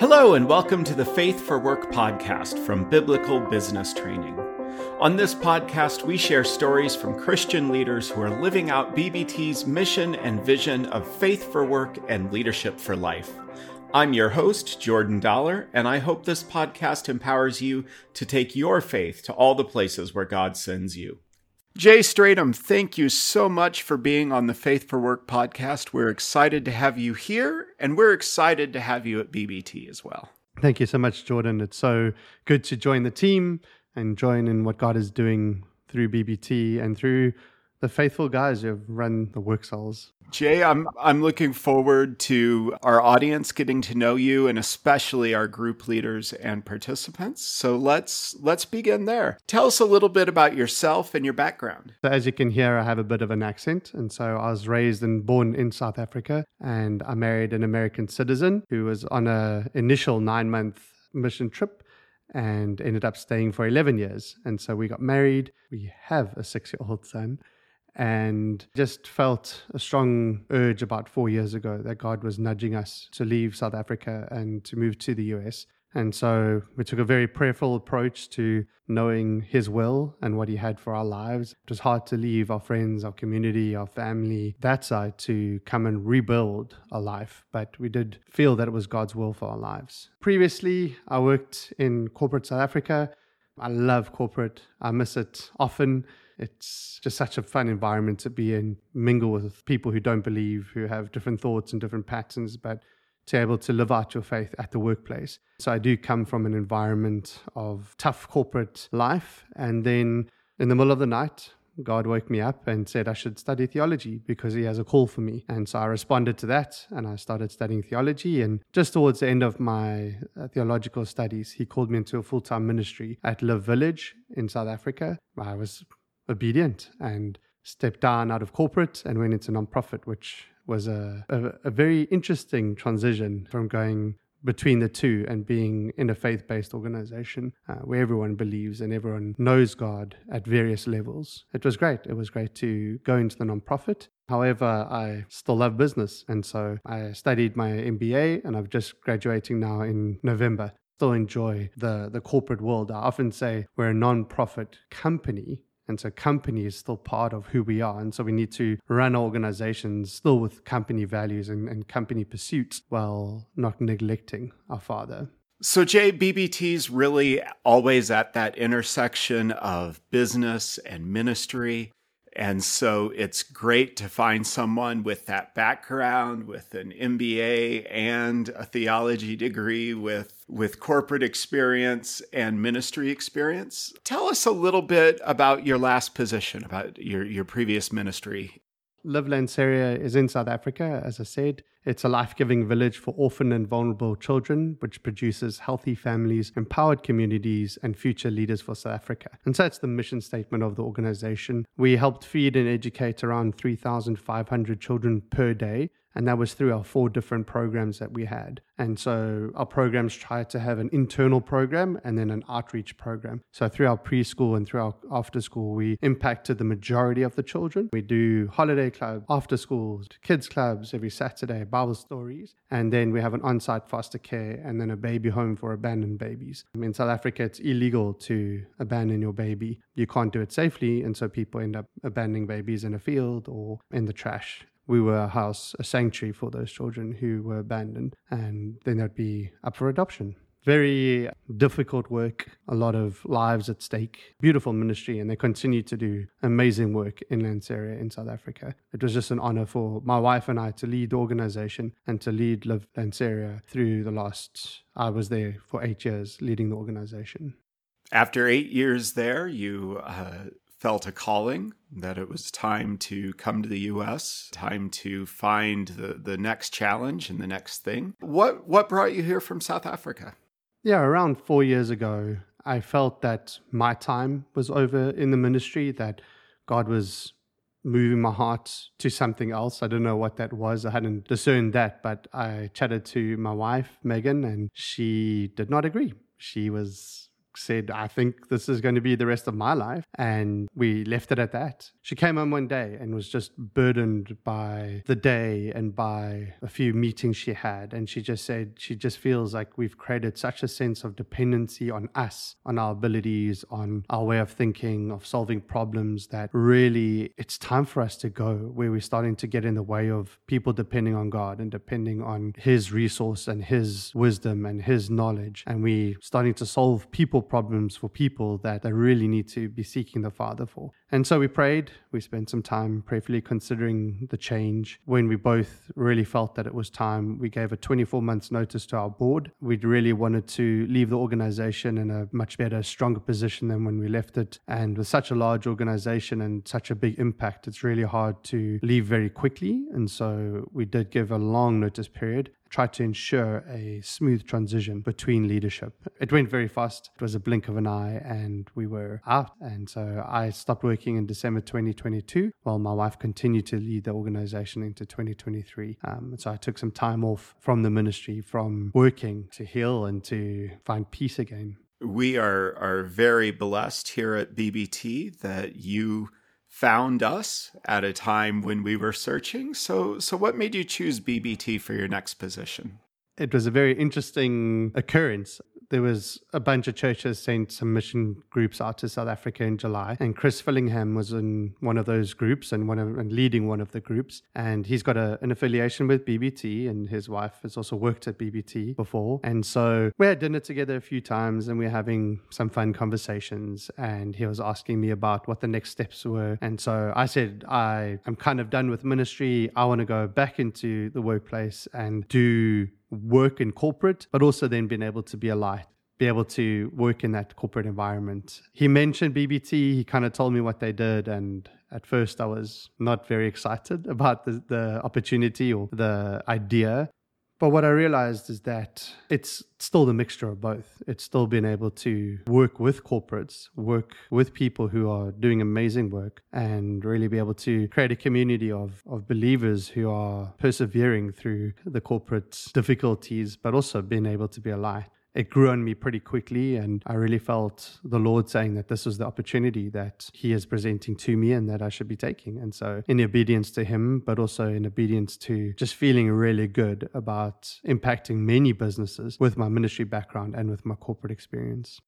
Hello, and welcome to the Faith for Work podcast from Biblical Business Training. On this podcast, we share stories from Christian leaders who are living out BBT's mission and vision of faith for work and leadership for life. I'm your host, Jordan Dollar, and I hope this podcast empowers you to take your faith to all the places where God sends you. Jay Strydom, thank you so much for being on the Faith for Work podcast. We're excited to have you here, and we're excited to have you at BBT as well. Thank you so much, Jordan. It's so good to join the team and join in what God is doing through BBT and through the faithful guys who have run the work cells. Jay, I'm I'm looking forward to our audience getting to know you and especially our group leaders and participants. So let's let's begin there. Tell us a little bit about yourself and your background. So as you can hear, I have a bit of an accent, and so I was raised and born in South Africa, and I married an American citizen who was on a initial nine month mission trip and ended up staying for 11 years. And so we got married. We have a six year old son and just felt a strong urge about four years ago that God was nudging us to leave South Africa and to move to the US. And so we took a very prayerful approach to knowing His will and what He had for our lives. It was hard to leave our friends, our community, our family, that side to come and rebuild a life, but we did feel that it was God's will for our lives. Previously, I worked in corporate South Africa. I love corporate, I miss it often. It's just such a fun environment to be in, mingle with people who don't believe, who have different thoughts and different patterns, but to be able to live out your faith at the workplace. So I do come from an environment of tough corporate life. And then in the middle of the night, God woke me up and said I should study theology because he has a call for me. And so I responded to that and I started studying theology. And just towards the end of my uh, theological studies, he called me into a full time ministry at Live Village in South Africa. I was obedient and stepped down out of corporate and went into nonprofit, which was a, a, a very interesting transition from going between the two and being in a faith based organization uh, where everyone believes and everyone knows God at various levels. It was great. It was great to go into the nonprofit. However, I still love business. And so I studied my MBA and I'm just graduating now in November. Still enjoy the, the corporate world. I often say we're a nonprofit company and so company is still part of who we are. And so we need to run organizations still with company values and, and company pursuits while not neglecting our father. So, Jay, BBT's really always at that intersection of business and ministry. And so it's great to find someone with that background, with an MBA and a theology degree, with, with corporate experience and ministry experience. Tell us a little bit about your last position, about your, your previous ministry Live Lanseria is in South Africa, as I said. It's a life giving village for orphan and vulnerable children, which produces healthy families, empowered communities, and future leaders for South Africa. And so that's the mission statement of the organization. We helped feed and educate around 3,500 children per day and that was through our four different programs that we had. And so our programs try to have an internal program and then an outreach program. So through our preschool and through our after school, we impacted the majority of the children. We do holiday club, after schools, kids clubs every Saturday, Bible stories. And then we have an on site foster care and then a baby home for abandoned babies. In South Africa, it's illegal to abandon your baby. You can't do it safely. And so people end up abandoning babies in a field or in the trash we were a house, a sanctuary for those children who were abandoned, and then they'd be up for adoption. Very difficult work, a lot of lives at stake, beautiful ministry, and they continue to do amazing work in Lanseria in South Africa. It was just an honor for my wife and I to lead the organization and to lead Live Lanseria through the last, I was there for eight years leading the organization. After eight years there, you uh, felt a calling that it was time to come to the US, time to find the, the next challenge and the next thing. What what brought you here from South Africa? Yeah, around 4 years ago, I felt that my time was over in the ministry that God was moving my heart to something else. I don't know what that was. I hadn't discerned that, but I chatted to my wife, Megan, and she did not agree. She was said, I think this is going to be the rest of my life. And we left it at that. She came home one day and was just burdened by the day and by a few meetings she had. And she just said she just feels like we've created such a sense of dependency on us, on our abilities, on our way of thinking, of solving problems that really it's time for us to go where we're starting to get in the way of people depending on God and depending on His resource and His wisdom and His knowledge. And we starting to solve people problems for people that they really need to be seeking the Father for. And so we prayed. We spent some time prayerfully considering the change. When we both really felt that it was time, we gave a 24 months notice to our board. We really wanted to leave the organization in a much better, stronger position than when we left it. And with such a large organization and such a big impact, it's really hard to leave very quickly. And so we did give a long notice period tried to ensure a smooth transition between leadership. It went very fast. It was a blink of an eye and we were out. And so I stopped working in December 2022 while my wife continued to lead the organization into 2023. Um, so I took some time off from the ministry, from working to heal and to find peace again. We are, are very blessed here at BBT that you found us at a time when we were searching. So, so what made you choose BBT for your next position? It was a very interesting occurrence there was a bunch of churches sent some mission groups out to South Africa in July, and Chris Fillingham was in one of those groups and one of, and leading one of the groups. And he's got a, an affiliation with BBT, and his wife has also worked at BBT before. And so we had dinner together a few times, and we are having some fun conversations. And he was asking me about what the next steps were. And so I said, I am kind of done with ministry. I want to go back into the workplace and do work in corporate, but also then being able to be a light be able to work in that corporate environment. He mentioned BBT, he kind of told me what they did, and at first I was not very excited about the, the opportunity or the idea. But what I realized is that it's still the mixture of both. It's still being able to work with corporates, work with people who are doing amazing work, and really be able to create a community of, of believers who are persevering through the corporate difficulties, but also being able to be a light it grew on me pretty quickly. And I really felt the Lord saying that this was the opportunity that He is presenting to me and that I should be taking. And so, in obedience to Him, but also in obedience to just feeling really good about impacting many businesses with my ministry background and with my corporate experience.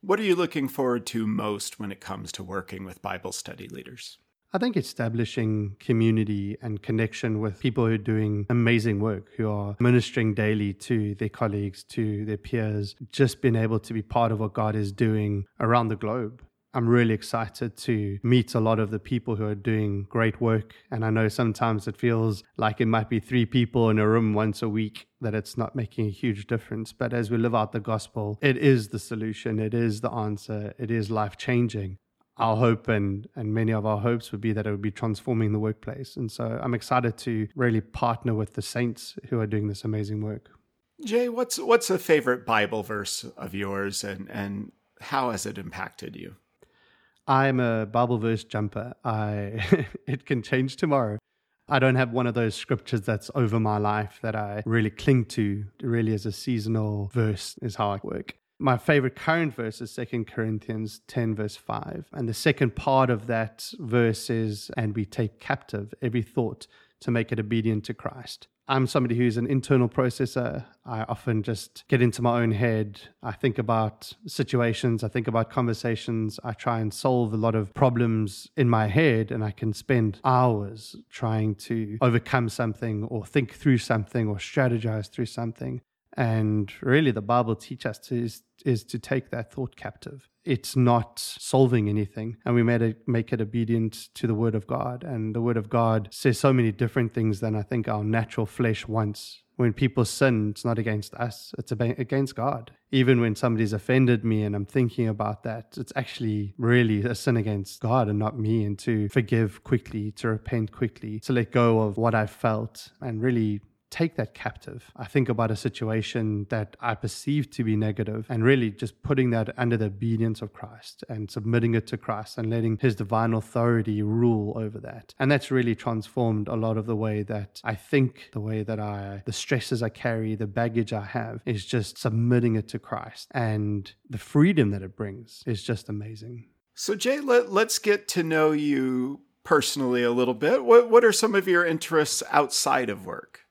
What are you looking forward to most when it comes to working with Bible study leaders? I think establishing community and connection with people who are doing amazing work, who are ministering daily to their colleagues, to their peers, just being able to be part of what God is doing around the globe. I'm really excited to meet a lot of the people who are doing great work. And I know sometimes it feels like it might be three people in a room once a week, that it's not making a huge difference. But as we live out the gospel, it is the solution, it is the answer, it is life changing our hope and and many of our hopes would be that it would be transforming the workplace. And so I'm excited to really partner with the saints who are doing this amazing work. Jay, what's what's a favorite Bible verse of yours and and how has it impacted you? I'm a Bible verse jumper. I it can change tomorrow. I don't have one of those scriptures that's over my life that I really cling to. It Really, as a seasonal verse is how I work. My favorite current verse is 2 Corinthians 10, verse 5. And the second part of that verse is, and we take captive every thought to make it obedient to Christ. I'm somebody who's an internal processor. I often just get into my own head. I think about situations, I think about conversations. I try and solve a lot of problems in my head, and I can spend hours trying to overcome something or think through something or strategize through something. And really, the Bible teaches us to, is, is to take that thought captive. It's not solving anything, and we made it, make it obedient to the Word of God. And the Word of God says so many different things than I think our natural flesh wants. When people sin, it's not against us, it's against God. Even when somebody's offended me and I'm thinking about that, it's actually really a sin against God and not me. And to forgive quickly, to repent quickly, to let go of what I felt and really take that captive. I think about a situation that I perceive to be negative and really just putting that under the obedience of Christ and submitting it to Christ and letting his divine authority rule over that. And that's really transformed a lot of the way that I think, the way that I, the stresses I carry, the baggage I have is just submitting it to Christ. And the freedom that it brings is just amazing. So, Jay, let, let's get to know you personally a little bit. What, what are some of your interests outside of work?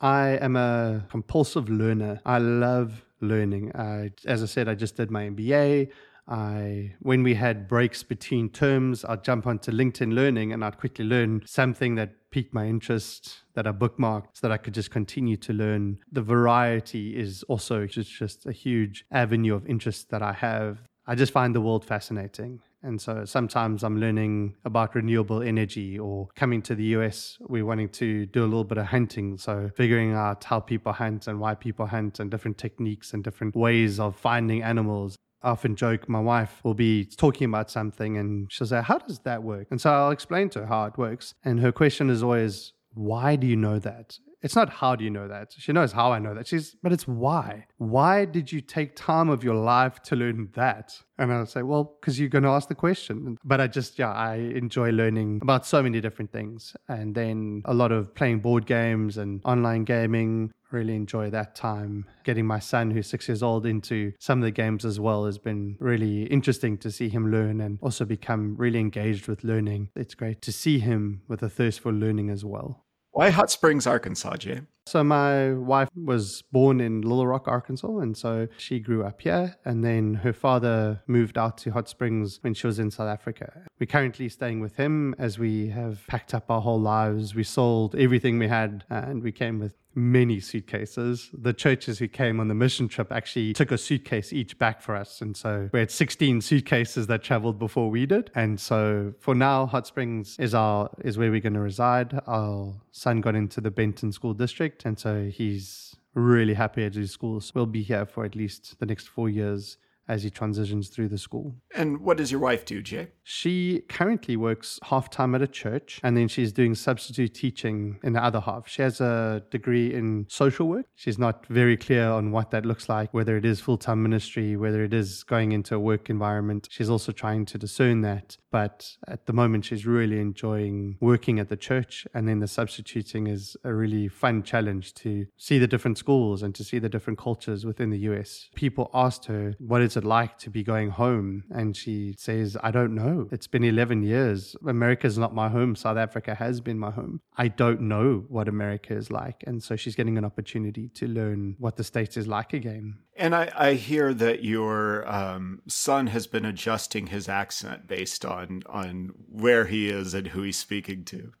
I am a compulsive learner. I love learning. I, as I said, I just did my MBA. I, when we had breaks between terms, I'd jump onto LinkedIn Learning and I'd quickly learn something that piqued my interest that I bookmarked so that I could just continue to learn. The variety is also just, just a huge avenue of interest that I have. I just find the world fascinating. And so sometimes I'm learning about renewable energy or coming to the US, we're wanting to do a little bit of hunting. So figuring out how people hunt and why people hunt and different techniques and different ways of finding animals. I often joke, my wife will be talking about something and she'll say, How does that work? And so I'll explain to her how it works. And her question is always, Why do you know that? It's not how do you know that. She knows how I know that. She's, but it's why. Why did you take time of your life to learn that? And I'll say, well, because you're going to ask the question. But I just, yeah, I enjoy learning about so many different things. And then a lot of playing board games and online gaming. Really enjoy that time. Getting my son, who's six years old, into some of the games as well has been really interesting to see him learn and also become really engaged with learning. It's great to see him with a thirst for learning as well. Why Hot Springs, Arkansas, Jay? So my wife was born in Little Rock, Arkansas, and so she grew up here. And then her father moved out to Hot Springs when she was in South Africa. We're currently staying with him as we have packed up our whole lives. We sold everything we had, and we came with many suitcases. The churches who came on the mission trip actually took a suitcase each back for us. And so we had 16 suitcases that traveled before we did. And so for now, Hot Springs is our is where we're going to reside. Our son got into the Benton School District. And so he's really happy at his school. So we'll be here for at least the next four years as he transitions through the school. And what does your wife do, Jay? She currently works half time at a church and then she's doing substitute teaching in the other half. She has a degree in social work. She's not very clear on what that looks like, whether it is full time ministry, whether it is going into a work environment. She's also trying to discern that. But at the moment, she's really enjoying working at the church. And then the substituting is a really fun challenge to see the different schools and to see the different cultures within the US. People asked her, What is it like to be going home? And she says, I don't know. It's been 11 years. America's not my home. South Africa has been my home. I don't know what America is like. And so she's getting an opportunity to learn what the States is like again. And I, I hear that your um, son has been adjusting his accent based on, on where he is and who he's speaking to.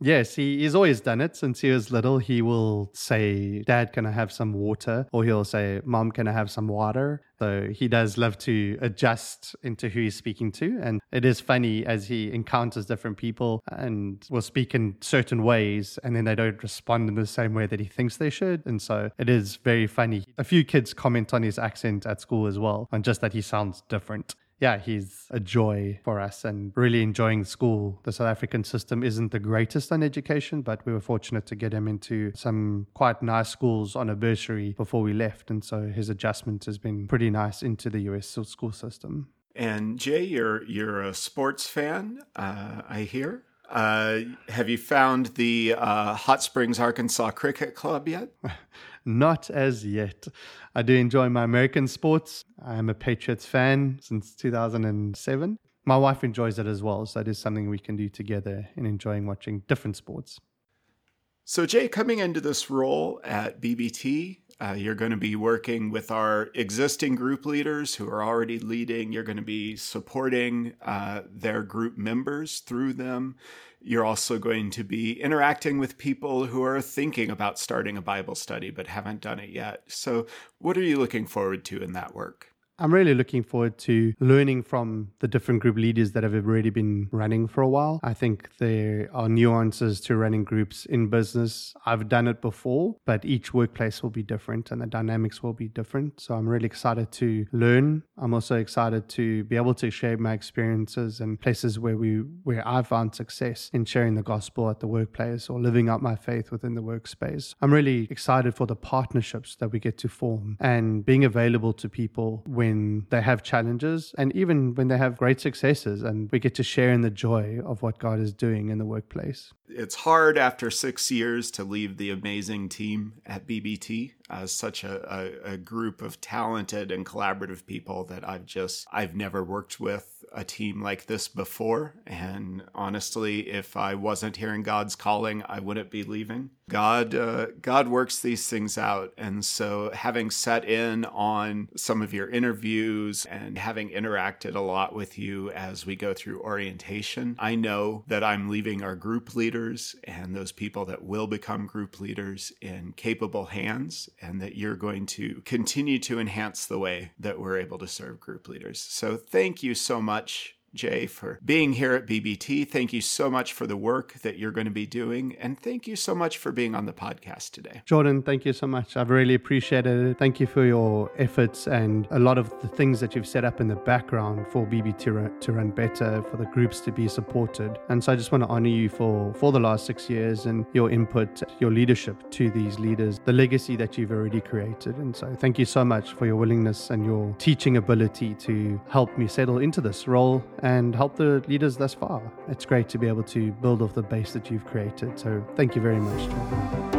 Yes, he, he's always done it since he was little. He will say, Dad, can I have some water? Or he'll say, Mom, can I have some water? So he does love to adjust into who he's speaking to. And it is funny as he encounters different people and will speak in certain ways and then they don't respond in the same way that he thinks they should. And so it is very funny. A few kids comment on his accent at school as well, and just that he sounds different yeah, he's a joy for us and really enjoying school. The South African system isn't the greatest on education, but we were fortunate to get him into some quite nice schools on a bursary before we left. And so his adjustment has been pretty nice into the US school system. And Jay, you're you're a sports fan, uh, I hear. Uh, have you found the uh, Hot Springs, Arkansas Cricket Club yet? Not as yet. I do enjoy my American sports. I'm a Patriots fan since 2007. My wife enjoys it as well, so that is something we can do together in enjoying watching different sports. So, Jay, coming into this role at BBT, uh, you're going to be working with our existing group leaders who are already leading. You're going to be supporting uh, their group members through them. You're also going to be interacting with people who are thinking about starting a Bible study but haven't done it yet. So, what are you looking forward to in that work? I'm really looking forward to learning from the different group leaders that have already been running for a while. I think there are nuances to running groups in business. I've done it before, but each workplace will be different and the dynamics will be different. So I'm really excited to learn. I'm also excited to be able to share my experiences and places where we where I've found success in sharing the gospel at the workplace or living out my faith within the workspace. I'm really excited for the partnerships that we get to form and being available to people when when they have challenges and even when they have great successes and we get to share in the joy of what God is doing in the workplace. It's hard after six years to leave the amazing team at BBT as uh, such a, a, a group of talented and collaborative people that I've just, I've never worked with a team like this before. And honestly, if I wasn't hearing God's calling, I wouldn't be leaving. God, uh, God works these things out. And so having set in on some of your interviews and having interacted a lot with you as we go through orientation, I know that I'm leaving our group leaders and those people that will become group leaders in capable hands and that you're going to continue to enhance the way that we're able to serve group leaders. So thank you so much Jay, for being here at BBT. Thank you so much for the work that you're going to be doing. And thank you so much for being on the podcast today. Jordan, thank you so much. I've really appreciated it. Thank you for your efforts and a lot of the things that you've set up in the background for BBT to run, better, for the groups to be supported. And so I just want to honor you for, for the last six years and your input, your leadership to these leaders, the legacy that you've already created. And so thank you so much for your willingness and your teaching ability to help me settle into this role help the leaders thus far. It's great to be able to build off the base that you've created. So thank you very much,